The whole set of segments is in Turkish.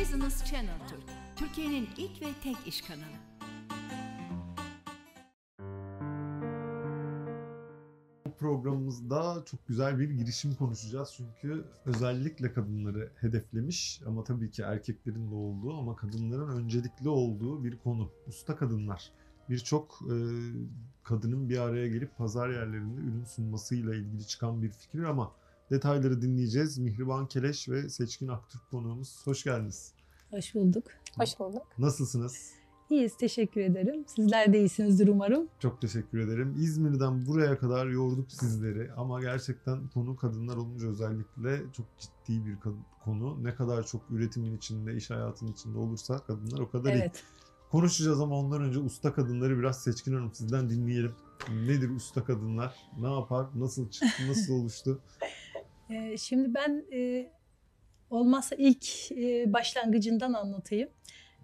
Business Channel Türk, Türkiye'nin ilk ve tek iş kanalı. Programımızda çok güzel bir girişim konuşacağız çünkü özellikle kadınları hedeflemiş ama tabii ki erkeklerin de olduğu ama kadınların öncelikli olduğu bir konu. Usta kadınlar. Birçok e, kadının bir araya gelip pazar yerlerinde ürün sunmasıyla ilgili çıkan bir fikir ama detayları dinleyeceğiz. Mihriban Keleş ve Seçkin Aktürk konuğumuz. Hoş geldiniz. Hoş bulduk. Hoş bulduk. Nasılsınız? İyiyiz, teşekkür ederim. Sizler de iyisinizdir umarım. Çok teşekkür ederim. İzmir'den buraya kadar yorduk sizleri ama gerçekten konu kadınlar olunca özellikle çok ciddi bir konu. Ne kadar çok üretimin içinde, iş hayatının içinde olursa kadınlar o kadar iyi. Evet. Konuşacağız ama ondan önce usta kadınları biraz Seçkin Hanım sizden dinleyelim. Nedir usta kadınlar? Ne yapar? Nasıl çıktı? Nasıl oluştu? Ee, şimdi ben e, olmazsa ilk e, başlangıcından anlatayım.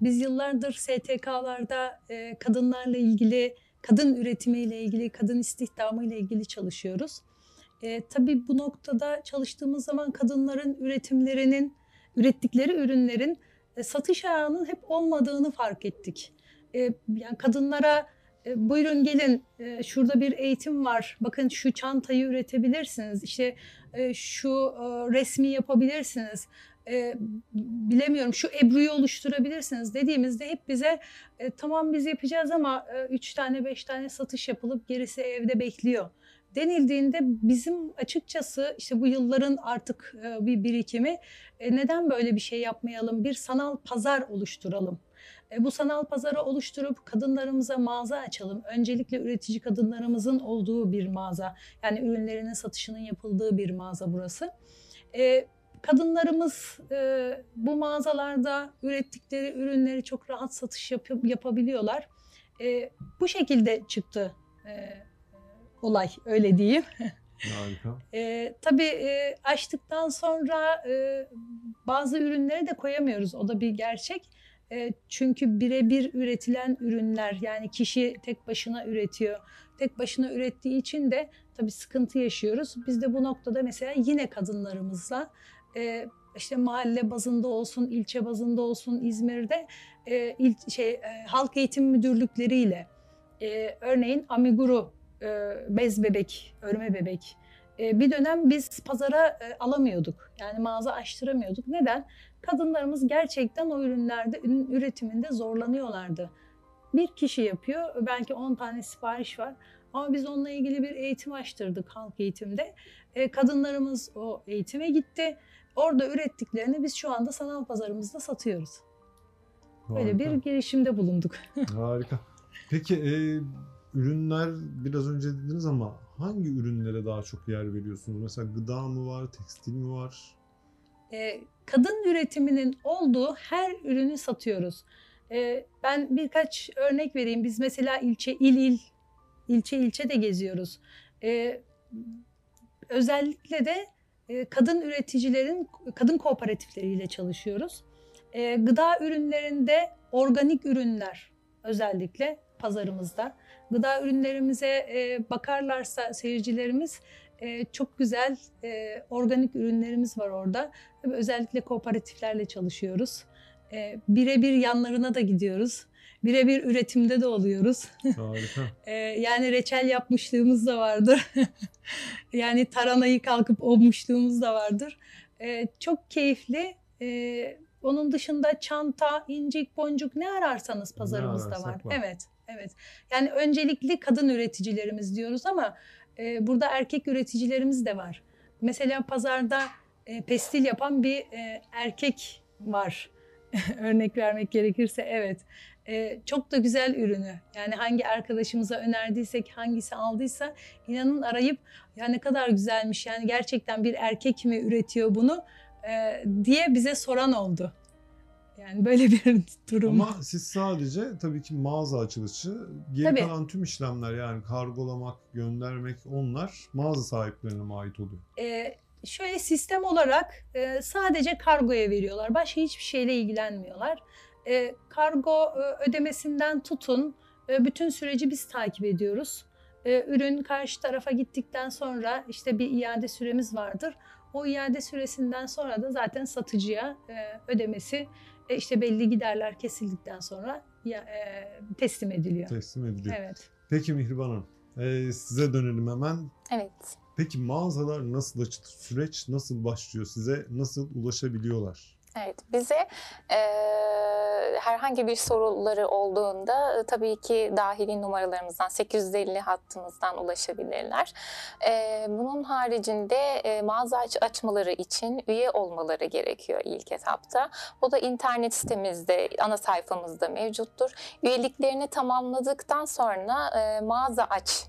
Biz yıllardır STK'larda e, kadınlarla ilgili, kadın üretimiyle ilgili, kadın istihdamıyla ilgili çalışıyoruz. E, tabii bu noktada çalıştığımız zaman kadınların üretimlerinin, ürettikleri ürünlerin e, satış ayağının hep olmadığını fark ettik. E, yani kadınlara buyurun gelin. E, şurada bir eğitim var, bakın şu çantayı üretebilirsiniz, işte e, şu e, resmi yapabilirsiniz, e, bilemiyorum şu ebruyu oluşturabilirsiniz dediğimizde hep bize e, tamam biz yapacağız ama 3 tane 5 tane satış yapılıp gerisi evde bekliyor denildiğinde bizim açıkçası işte bu yılların artık e, bir birikimi e, neden böyle bir şey yapmayalım bir sanal pazar oluşturalım. E, bu sanal pazarı oluşturup kadınlarımıza mağaza açalım. Öncelikle üretici kadınlarımızın olduğu bir mağaza. Yani ürünlerinin satışının yapıldığı bir mağaza burası. Kadınlarımız bu mağazalarda ürettikleri ürünleri çok rahat satış yap yapabiliyorlar. Bu şekilde çıktı olay öyle diyeyim. Harika. E, tabii e, açtıktan sonra e, bazı ürünleri de koyamıyoruz. O da bir gerçek. E, çünkü birebir üretilen ürünler yani kişi tek başına üretiyor. Tek başına ürettiği için de tabii sıkıntı yaşıyoruz. Biz de bu noktada mesela yine kadınlarımızla e, işte mahalle bazında olsun, ilçe bazında olsun İzmir'de e, il, şey e, halk eğitim müdürlükleriyle e, örneğin Amiguru bez bebek, örme bebek e, bir dönem biz pazara e, alamıyorduk. Yani mağaza açtıramıyorduk. Neden? Kadınlarımız gerçekten o ürünlerde, ürün üretiminde zorlanıyorlardı. Bir kişi yapıyor, belki 10 tane sipariş var. Ama biz onunla ilgili bir eğitim açtırdık halk eğitimde. E, kadınlarımız o eğitime gitti. Orada ürettiklerini biz şu anda sanal pazarımızda satıyoruz. Böyle bir girişimde bulunduk. Harika. Peki e, ürünler biraz önce dediniz ama hangi ürünlere daha çok yer veriyorsunuz? Mesela gıda mı var, tekstil mi var? E, kadın üretiminin olduğu her ürünü satıyoruz. E, ben birkaç örnek vereyim. Biz mesela ilçe il il, ilçe ilçe de geziyoruz. E, özellikle de kadın üreticilerin, kadın kooperatifleriyle çalışıyoruz. Gıda ürünlerinde organik ürünler özellikle pazarımızda. Gıda ürünlerimize e, bakarlarsa seyircilerimiz e, çok güzel e, organik ürünlerimiz var orada. Tabii özellikle kooperatiflerle çalışıyoruz. E, birebir yanlarına da gidiyoruz. Birebir üretimde de oluyoruz. Harika. E, yani reçel yapmışlığımız da vardır. yani taranayı kalkıp olmuşluğumuz da vardır. E, çok keyifli. E, onun dışında çanta, incik, boncuk ne ararsanız pazarımızda ararsak var. var. Evet, evet. Yani öncelikli kadın üreticilerimiz diyoruz ama e, burada erkek üreticilerimiz de var. Mesela pazarda e, pestil yapan bir e, erkek var. Örnek vermek gerekirse evet. E, çok da güzel ürünü. Yani hangi arkadaşımıza önerdiysek, hangisi aldıysa inanın arayıp ya ne kadar güzelmiş yani gerçekten bir erkek mi üretiyor bunu e, diye bize soran oldu. Yani böyle bir durum. Ama siz sadece tabii ki mağaza açılışı, geri Tabii. kalan tüm işlemler yani kargolamak, göndermek onlar mağaza sahiplerine mi ait oluyor? Ee, şöyle sistem olarak e, sadece kargoya veriyorlar. Başka hiçbir şeyle ilgilenmiyorlar. E, kargo e, ödemesinden tutun e, bütün süreci biz takip ediyoruz. E, ürün karşı tarafa gittikten sonra işte bir iade süremiz vardır. O iade süresinden sonra da zaten satıcıya e, ödemesi E işte belli giderler kesildikten sonra ya, e, teslim ediliyor. Teslim ediliyor. Evet. Peki Mihriban Hanım, e, size dönelim hemen. Evet. Peki mağazalar nasıl açıldı? Süreç nasıl başlıyor? Size nasıl ulaşabiliyorlar? Evet, bize e, herhangi bir soruları olduğunda e, tabii ki dahili numaralarımızdan 850 hattımızdan ulaşabilirler. E, bunun haricinde e, mağaza aç- açmaları için üye olmaları gerekiyor ilk etapta. O da internet sitemizde, ana sayfamızda mevcuttur. Üyeliklerini tamamladıktan sonra e, mağaza aç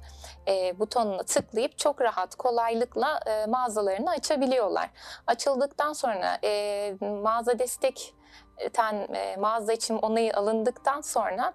e, butonuna tıklayıp çok rahat, kolaylıkla e, mağazalarını açabiliyorlar. Açıldıktan sonra e, mağaza destek ten e, mağaza için onayı alındıktan sonra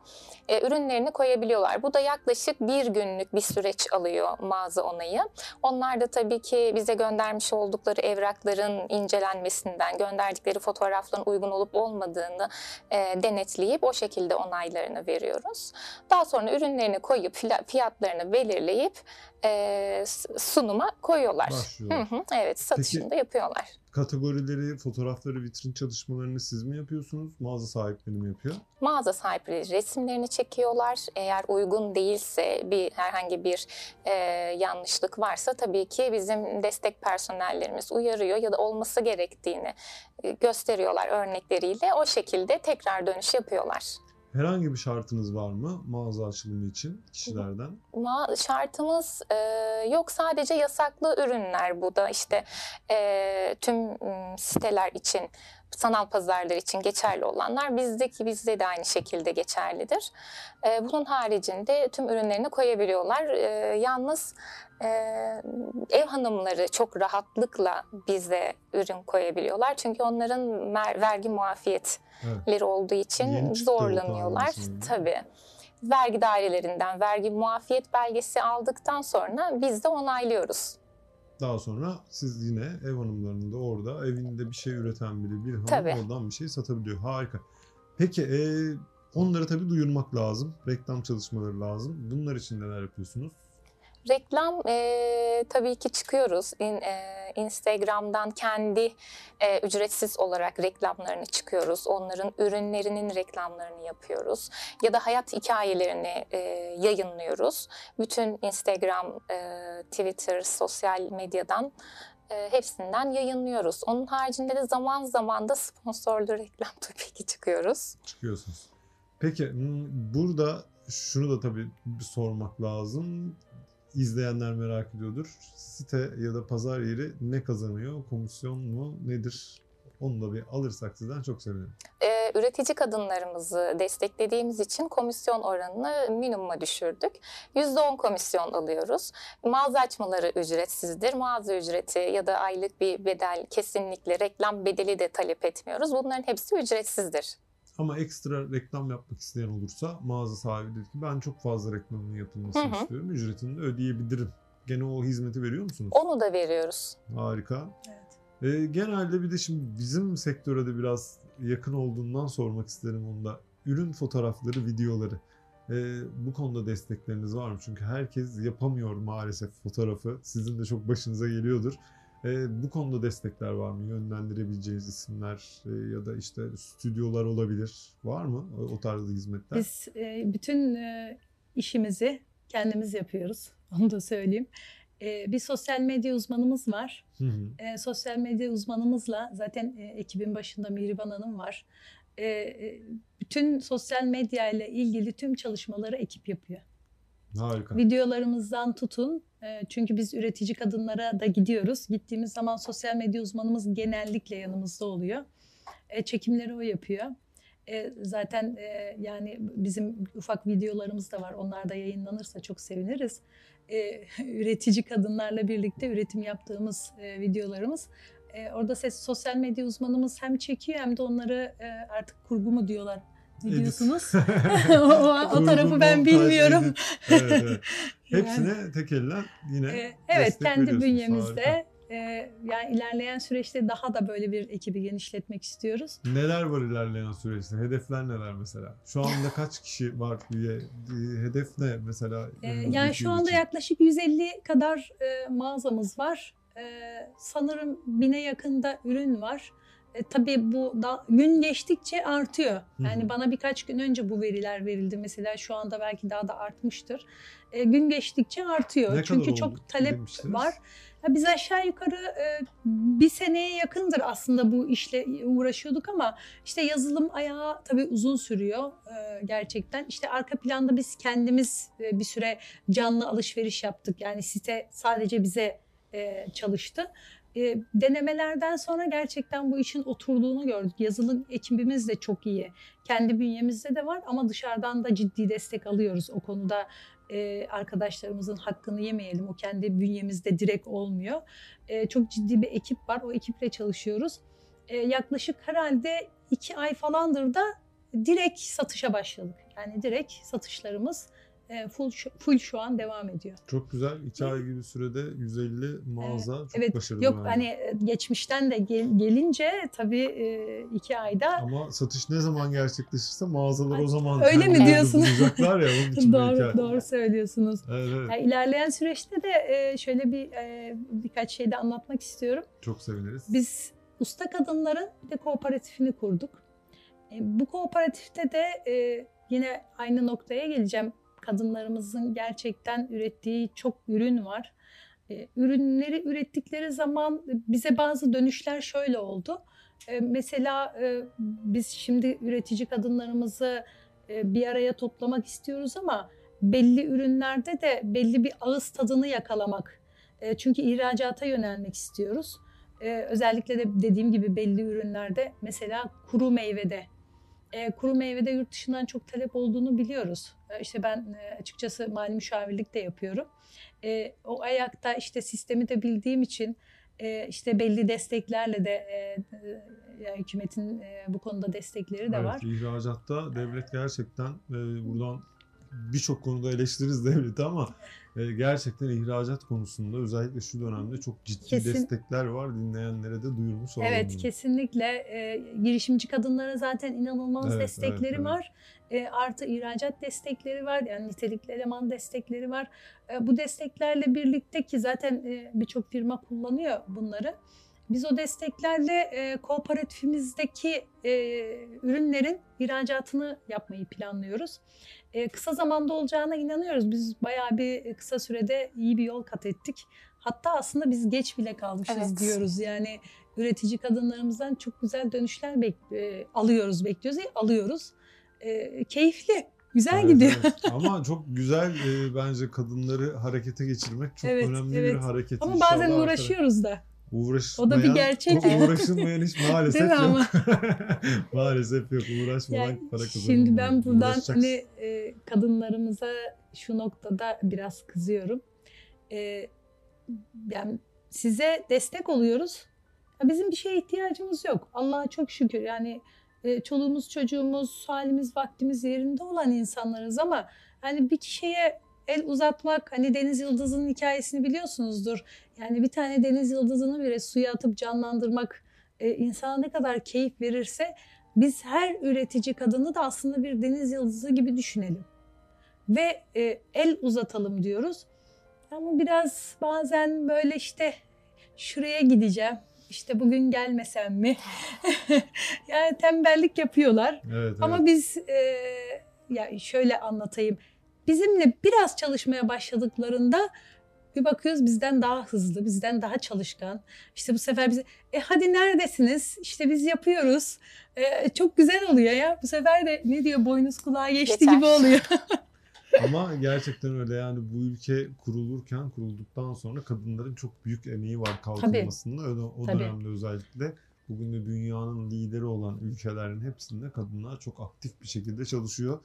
e, ürünlerini koyabiliyorlar. Bu da yaklaşık bir günlük bir süreç alıyor mağaza onayı. Onlar da tabii ki bize göndermiş oldukları evrakların incelenmesinden, gönderdikleri fotoğrafların uygun olup olmadığını e, denetleyip o şekilde onaylarını veriyoruz. Daha sonra ürünlerini koyup fiyatlarını belirleyip e, sunuma koyuyorlar. Hı hı, evet, satışını da yapıyorlar. Kategorileri, fotoğrafları, vitrin çalışmalarını siz mi yapıyorsunuz? Mağaza sahipleri mi yapıyor? Mağaza sahipleri resimlerini çekiyorlar. Eğer uygun değilse bir herhangi bir e, yanlışlık varsa tabii ki bizim destek personellerimiz uyarıyor ya da olması gerektiğini e, gösteriyorlar örnekleriyle. O şekilde tekrar dönüş yapıyorlar. Herhangi bir şartınız var mı mağaza açılımı için kişilerden? Ma şartımız e, yok sadece yasaklı ürünler bu da işte e, tüm siteler için sanal pazarlar için geçerli olanlar bizdeki bizde de aynı şekilde geçerlidir. E, bunun haricinde tüm ürünlerini koyabiliyorlar. E, yalnız e, ev hanımları çok rahatlıkla bize ürün koyabiliyorlar çünkü onların vergi muafiyetleri Evet. olduğu için Yeni zorlanıyorlar. Tabii vergi dairelerinden vergi muafiyet belgesi aldıktan sonra biz de onaylıyoruz. Daha sonra siz yine ev hanımlarının da orada evinde bir şey üreten biri bir hanım Tabii. oradan bir şey satabiliyor. Harika. Peki e, onları tabii duyurmak lazım. Reklam çalışmaları lazım. Bunlar için neler yapıyorsunuz? Reklam e, tabii ki çıkıyoruz. İn- e, Instagram'dan kendi e, ücretsiz olarak reklamlarını çıkıyoruz. Onların ürünlerinin reklamlarını yapıyoruz. Ya da hayat hikayelerini e, yayınlıyoruz. Bütün Instagram, e, Twitter, sosyal medyadan e, hepsinden yayınlıyoruz. Onun haricinde de zaman zaman da sponsorlu reklam tabii çıkıyoruz. Çıkıyorsunuz. Peki hmm, burada şunu da tabii sormak lazım. İzleyenler merak ediyordur. Site ya da pazar yeri ne kazanıyor? Komisyon mu? Nedir? Onu da bir alırsak sizden çok sevinirim. Ee, üretici kadınlarımızı desteklediğimiz için komisyon oranını minimuma düşürdük. %10 komisyon alıyoruz. Mağaza açmaları ücretsizdir. Mağaza ücreti ya da aylık bir bedel kesinlikle reklam bedeli de talep etmiyoruz. Bunların hepsi ücretsizdir. Ama ekstra reklam yapmak isteyen olursa mağaza sahibi dedi ki ben çok fazla reklamın yapılmasını Hı hı. istiyorum. Ücretini de ödeyebilirim. Gene o hizmeti veriyor musunuz? Onu da veriyoruz. Harika. Evet. Ee, genelde bir de şimdi bizim sektöre de biraz yakın olduğundan sormak isterim onu da. Ürün fotoğrafları, videoları. Ee, bu konuda destekleriniz var mı? Çünkü herkes yapamıyor maalesef fotoğrafı. Sizin de çok başınıza geliyordur. Ee, bu konuda destekler var mı? Yönlendirebileceğiniz isimler e, ya da işte stüdyolar olabilir. Var mı o, o tarzda hizmetler? Biz e, bütün e, işimizi kendimiz yapıyoruz. Onu da söyleyeyim. E, bir sosyal medya uzmanımız var. Hı hı. E, sosyal medya uzmanımızla zaten e, ekibin başında Mihriban Hanım var. E, e, bütün sosyal medya ile ilgili tüm çalışmaları ekip yapıyor. Harika. Videolarımızdan tutun. e, çünkü biz üretici kadınlara da gidiyoruz. Gittiğimiz zaman sosyal medya uzmanımız genellikle yanımızda oluyor. E, çekimleri o yapıyor. E, zaten e, yani bizim ufak videolarımız da var. Onlar da yayınlanırsa çok seviniriz. Üretici kadınlarla birlikte üretim yaptığımız videolarımız. Orada ses sosyal medya uzmanımız hem çekiyor hem de onları artık kurgu mu diyorlar. Ne diyorsunuz? o, o, tarafı ben bilmiyorum. Evet, evet. Yani- Hepsine tek elden yine ee, evet kendi bünyemizde Harika. e, yani ilerleyen süreçte daha da böyle bir ekibi genişletmek istiyoruz. Neler var ilerleyen süreçte? Hedefler neler mesela? Şu anda kaç kişi var üye? Ee, Hedef ne mesela? Ee, yani şu anda için? yaklaşık 150 kadar e, mağazamız var. E, sanırım bine yakında ürün var. E, tabii bu da, gün geçtikçe artıyor. Yani Hı hı. bana birkaç gün önce bu veriler verildi. Mesela şu anda belki daha da artmıştır. E, gün geçtikçe artıyor. Ne Çünkü çok talep demiştiniz? var. Ya biz aşağı yukarı e, bir seneye yakındır aslında bu işle uğraşıyorduk ama işte yazılım ayağı tabii uzun sürüyor e, gerçekten. İşte arka planda biz kendimiz e, bir süre canlı alışveriş yaptık. Yani site sadece bize e, çalıştı. E, denemelerden sonra gerçekten bu işin oturduğunu gördük. Yazılım ekibimiz de çok iyi. Kendi bünyemizde de var ama dışarıdan da ciddi destek alıyoruz. O konuda e, arkadaşlarımızın hakkını yemeyelim. O kendi bünyemizde direkt olmuyor. E, çok ciddi bir ekip var. O ekiple çalışıyoruz. E, yaklaşık herhalde iki ay falandır da direkt satışa başladık. Yani direkt satışlarımız full şu, full şu an devam ediyor. Çok güzel. 2 ay gibi sürede 150 mağaza çok evet, başarılı. Yok bence. hani e, geçmişten de gel- gelince tabii e, iki ayda Ama satış ne zaman gerçekleşirse mağazalar o zaman Öyle mi kendilerini diyorsun? ya onun için doğru doğru söylüyorsunuz. Evet, evet. Yani ilerleyen süreçte de e, şöyle bir e, birkaç şey de anlatmak istiyorum. Çok seviniriz. Biz usta kadınların bir de kooperatifini kurduk. E, bu kooperatifte de e, yine aynı noktaya geleceğim. Kadınlarımızın gerçekten ürettiği çok ürün var. E, ürünleri ürettikleri zaman bize bazı dönüşler şöyle oldu. E, mesela e, biz şimdi üretici kadınlarımızı bir araya toplamak istiyoruz ama belli ürünlerde de belli bir ağız tadını yakalamak. Çünkü ihracata yönelmek istiyoruz. Özellikle de dediğim gibi belli ürünlerde mesela kuru meyvede. Ee, kuru meyvede yurt dışından çok talep olduğunu biliyoruz. Ee, işte ben e, açıkçası mali müşavirlik de yapıyorum. Ee, o ayakta işte sistemi de bildiğim için e, işte belli desteklerle de e, e, yani hükümetin e, bu konuda destekleri de evet, var. ihracatta devlet gerçekten e, buradan birçok konuda eleştiririz devleti ama e, gerçekten ihracat konusunda özellikle şu dönemde çok ciddi Kesin. destekler var. Dinleyenlere de duyurmuş olalım. Evet bunu. kesinlikle e, girişimci kadınlara zaten inanılmaz Evet, destekleri evet, evet. var. E, artı ihracat destekleri var yani nitelikli eleman destekleri var. E, bu desteklerle birlikte ki zaten e, birçok firma kullanıyor bunları. Biz o desteklerle e, kooperatifimizdeki e, ürünlerin ihracatını yapmayı planlıyoruz. E, kısa zamanda olacağına inanıyoruz. Biz bayağı bir kısa sürede iyi bir yol kat ettik. Hatta aslında biz geç bile kalmışız Evet. diyoruz. Yani üretici kadınlarımızdan çok güzel dönüşler bek- e, alıyoruz, bekliyoruz. E, alıyoruz. E, keyifli, güzel Evet, gidiyor. evet. Ama çok güzel e, bence kadınları harekete geçirmek çok Evet, önemli bir evet. hareket. Ama bazen uğraşıyoruz da. Uğraşmayan, O da bir gerçek. Uğraşılmayan iş maalesef yok. maalesef yok. Uğraşmadan Yani para kazanılmıyor. şimdi ben buradan hani e, kadınlarımıza şu noktada biraz kızıyorum. E, yani size destek oluyoruz. Ya bizim bir şeye ihtiyacımız yok. Allah'a çok şükür. Yani e, çoluğumuz, çocuğumuz, halimiz, vaktimiz yerinde olan insanlarız ama hani bir kişiye el uzatmak, hani Deniz Yıldızı'nın hikayesini biliyorsunuzdur. Yani bir tane Deniz Yıldızı'nı bile suya atıp canlandırmak e, insana ne kadar keyif verirse biz her üretici kadını da aslında bir deniz yıldızı gibi düşünelim. Ve e, el uzatalım diyoruz. Ama biraz bazen böyle işte şuraya gideceğim. İşte bugün gelmesem mi? yani tembellik yapıyorlar. Evet, Ama evet. biz e, ya şöyle anlatayım. Bizimle biraz çalışmaya başladıklarında bir bakıyoruz bizden daha hızlı, bizden daha çalışkan. İşte bu sefer bize e hadi neredesiniz? İşte biz yapıyoruz. E, çok güzel oluyor ya. Bu sefer de ne diyor boynuz kulağa geçti Yeter. gibi oluyor. Ama gerçekten öyle yani bu ülke kurulurken kurulduktan sonra kadınların çok büyük emeği var kalkınmasında. Öyle, o Tabii. dönemde özellikle bugün de dünyanın lideri olan ülkelerin hepsinde kadınlar çok aktif bir şekilde çalışıyor.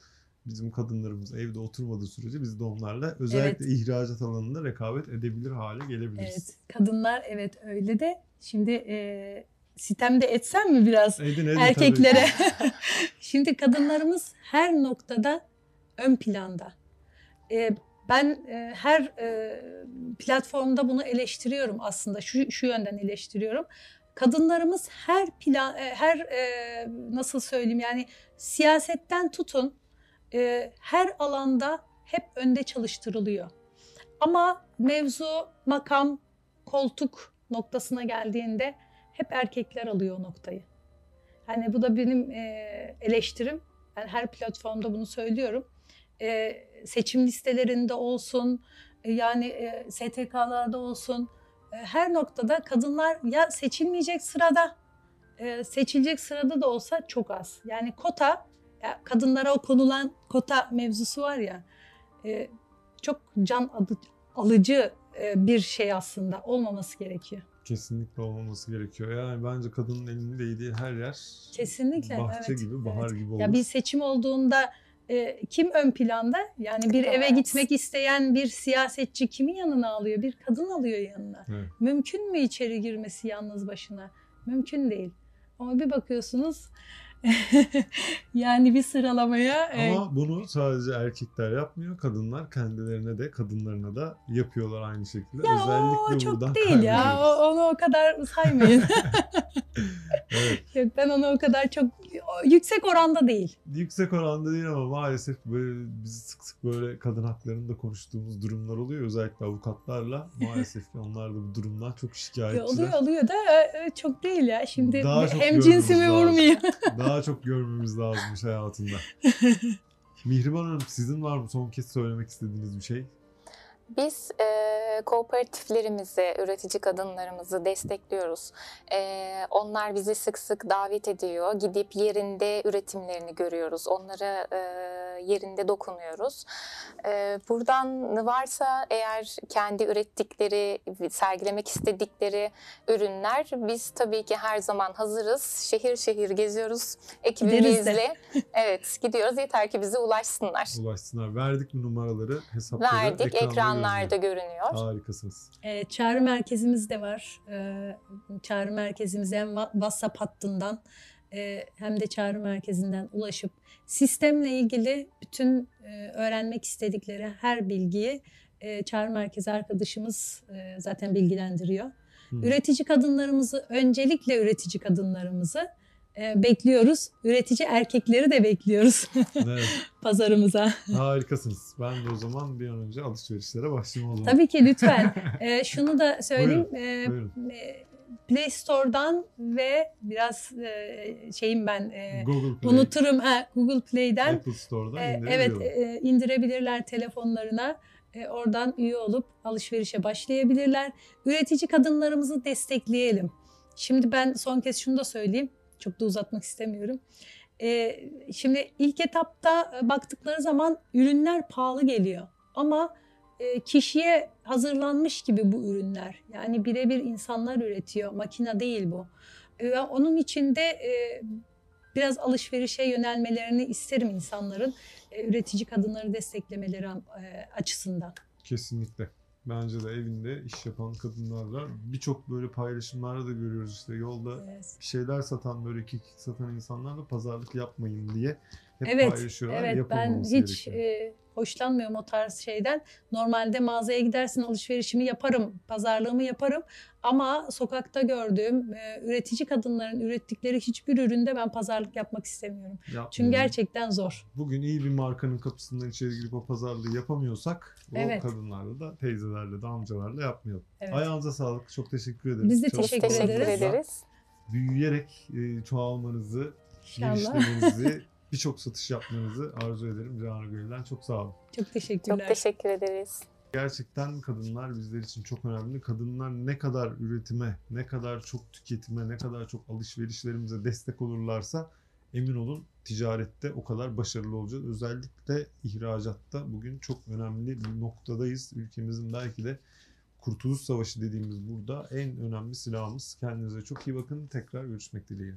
Bizim kadınlarımız evde oturmadığı sürece biz de onlarla özellikle ihracat alanında rekabet edebilir hale gelebiliriz. evet, kadınlar evet öyle de. Şimdi e, sitemde etsem mi biraz? Edin, edin erkeklere. Şimdi kadınlarımız her noktada ön planda. Ee, ben e, her e, platformda bunu eleştiriyorum aslında. Şu, şu yönden eleştiriyorum. Kadınlarımız her plan, e, her e, nasıl söyleyeyim yani siyasetten tutun e, her alanda hep önde çalıştırılıyor. Ama mevzu, makam, koltuk noktasına geldiğinde hep erkekler alıyor o noktayı. Hani bu da benim e, eleştirim. Ben her platformda bunu söylüyorum. E, seçim listelerinde olsun, e, yani e, STK'larda olsun, e, her noktada kadınlar ya seçilmeyecek sırada, e, seçilecek sırada da olsa çok az. Yani kota, ya kadınlara o konulan kota mevzusu var ya, e, çok can adı- alıcı e, bir şey aslında olmaması gerekiyor. Kesinlikle olmaması gerekiyor. Yani bence kadının elinin değdiği her yer Kesinlikle. bahçe evet, gibi, bahar evet. gibi olur. Ya bir seçim olduğunda e, kim ön planda? Yani bir eve Evet. gitmek isteyen bir siyasetçi kimin yanına alıyor? Bir kadın alıyor yanına. Evet. Mümkün mü içeri girmesi yalnız başına? Mümkün değil. Ama bir bakıyorsunuz yani bir sıralamaya e, Ama bunu sadece erkekler yapmıyor. Kadınlar kendilerine de kadınlarına da yapıyorlar aynı şekilde. ya Özellikle o buradan çok değil ya. kaybediyoruz. O- onu o kadar saymayın. Evet. Yok ben onu o kadar çok yüksek oranda değil. Yüksek oranda değil ama maalesef böyle biz sık sık böyle kadın haklarını da konuştuğumuz durumlar oluyor. Özellikle avukatlarla. Maalesef ki onlar da bu durumdan çok Ya şikayetçiler. oluyor oluyor da e, e, çok değil ya. Şimdi Daha hem cinsimi vurmayayım. Daha çok görmemiz lazımmış hayatında. Mihriban Hanım sizin var mı son kez söylemek istediğiniz bir şey? Biz e, kooperatiflerimizi, üretici kadınlarımızı destekliyoruz. E, onlar bizi sık sık davet ediyor. Gidip yerinde üretimlerini görüyoruz. Onlara e, yerinde dokunuyoruz. Buradan varsa eğer kendi ürettikleri, sergilemek istedikleri ürünler biz tabii ki her zaman hazırız. Şehir şehir geziyoruz ekibimizle. evet gidiyoruz. Yeter ki bize ulaşsınlar. Ulaşsınlar. Verdik mi numaraları? Hesapları Verdik. ekranda Ekranlarda görünüyor. görünüyor. Harikasınız. E, çağrı merkezimiz de var. E, çağrı merkezimize hem WhatsApp hattından hem de çağrı merkezinden ulaşıp sistemle ilgili bütün e, öğrenmek istedikleri her bilgiyi e, çağrı merkezi arkadaşımız e, zaten bilgilendiriyor. Hı. Üretici kadınlarımızı öncelikle üretici kadınlarımızı e, bekliyoruz. Üretici erkekleri de bekliyoruz Evet, pazarımıza. harikasınız. Ben de o zaman bir an önce alışverişlere başlayayım o zaman. Tabii ki lütfen. E, şunu da söyleyeyim. E, Buyurun. e, Play Store'dan ve biraz e, şeyim ben e, Google Play, unuturum ha, Google Play'den Apple Store'dan e, evet e, indirebilirler telefonlarına. E, oradan üye olup alışverişe başlayabilirler. Üretici kadınlarımızı destekleyelim. Şimdi ben son kez şunu da söyleyeyim. Çok da uzatmak istemiyorum. E, şimdi ilk etapta e, baktıkları zaman ürünler pahalı geliyor. Ama kişiye hazırlanmış gibi bu ürünler. Yani birebir insanlar üretiyor. Makine değil bu. E, Ve onun için de e, biraz alışverişe yönelmelerini isterim insanların. E, üretici kadınları desteklemeleri e, açısından. Kesinlikle. Bence de evinde iş yapan kadınlarla birçok böyle paylaşımlarda da görüyoruz işte yolda Evet. bir şeyler satan böyle kekik satan insanlarla pazarlık yapmayın diye hep Evet, paylaşıyorlar. Evet ben hiç gerekiyor. e, hoşlanmıyorum o tarz şeyden. Normalde mağazaya gidersin alışverişimi yaparım, pazarlığımı yaparım. Ama sokakta gördüğüm e, üretici kadınların ürettikleri hiçbir üründe ben pazarlık yapmak istemiyorum. Çünkü Yapmayalım. gerçekten zor. Bugün iyi bir markanın kapısından içeri girip o pazarlığı yapamıyorsak o Evet. kadınlarla da teyzelerle de amcalarla yapmayalım. Evet. Ayağınıza sağlık. Çok teşekkür ederiz. Biz de Çok teşekkür Teşekkür ederiz. ederiz. Büyüyerek e, çoğalmanızı, İnşallah. geliştirmenizi, birçok satış yapmanızı arzu ederim Canan Gönül'den. Çok sağ olun. Çok teşekkürler. Çok teşekkür ederiz. Gerçekten kadınlar bizler için çok önemli. Kadınlar ne kadar üretime, ne kadar çok tüketime, ne kadar çok alışverişlerimize destek olurlarsa emin olun ticarette o kadar başarılı olacağız. Özellikle ihracatta bugün çok önemli bir noktadayız. Ülkemizin belki de Kurtuluş Savaşı dediğimiz burada en önemli silahımız. Kendinize çok iyi bakın. Tekrar görüşmek dileğiyle.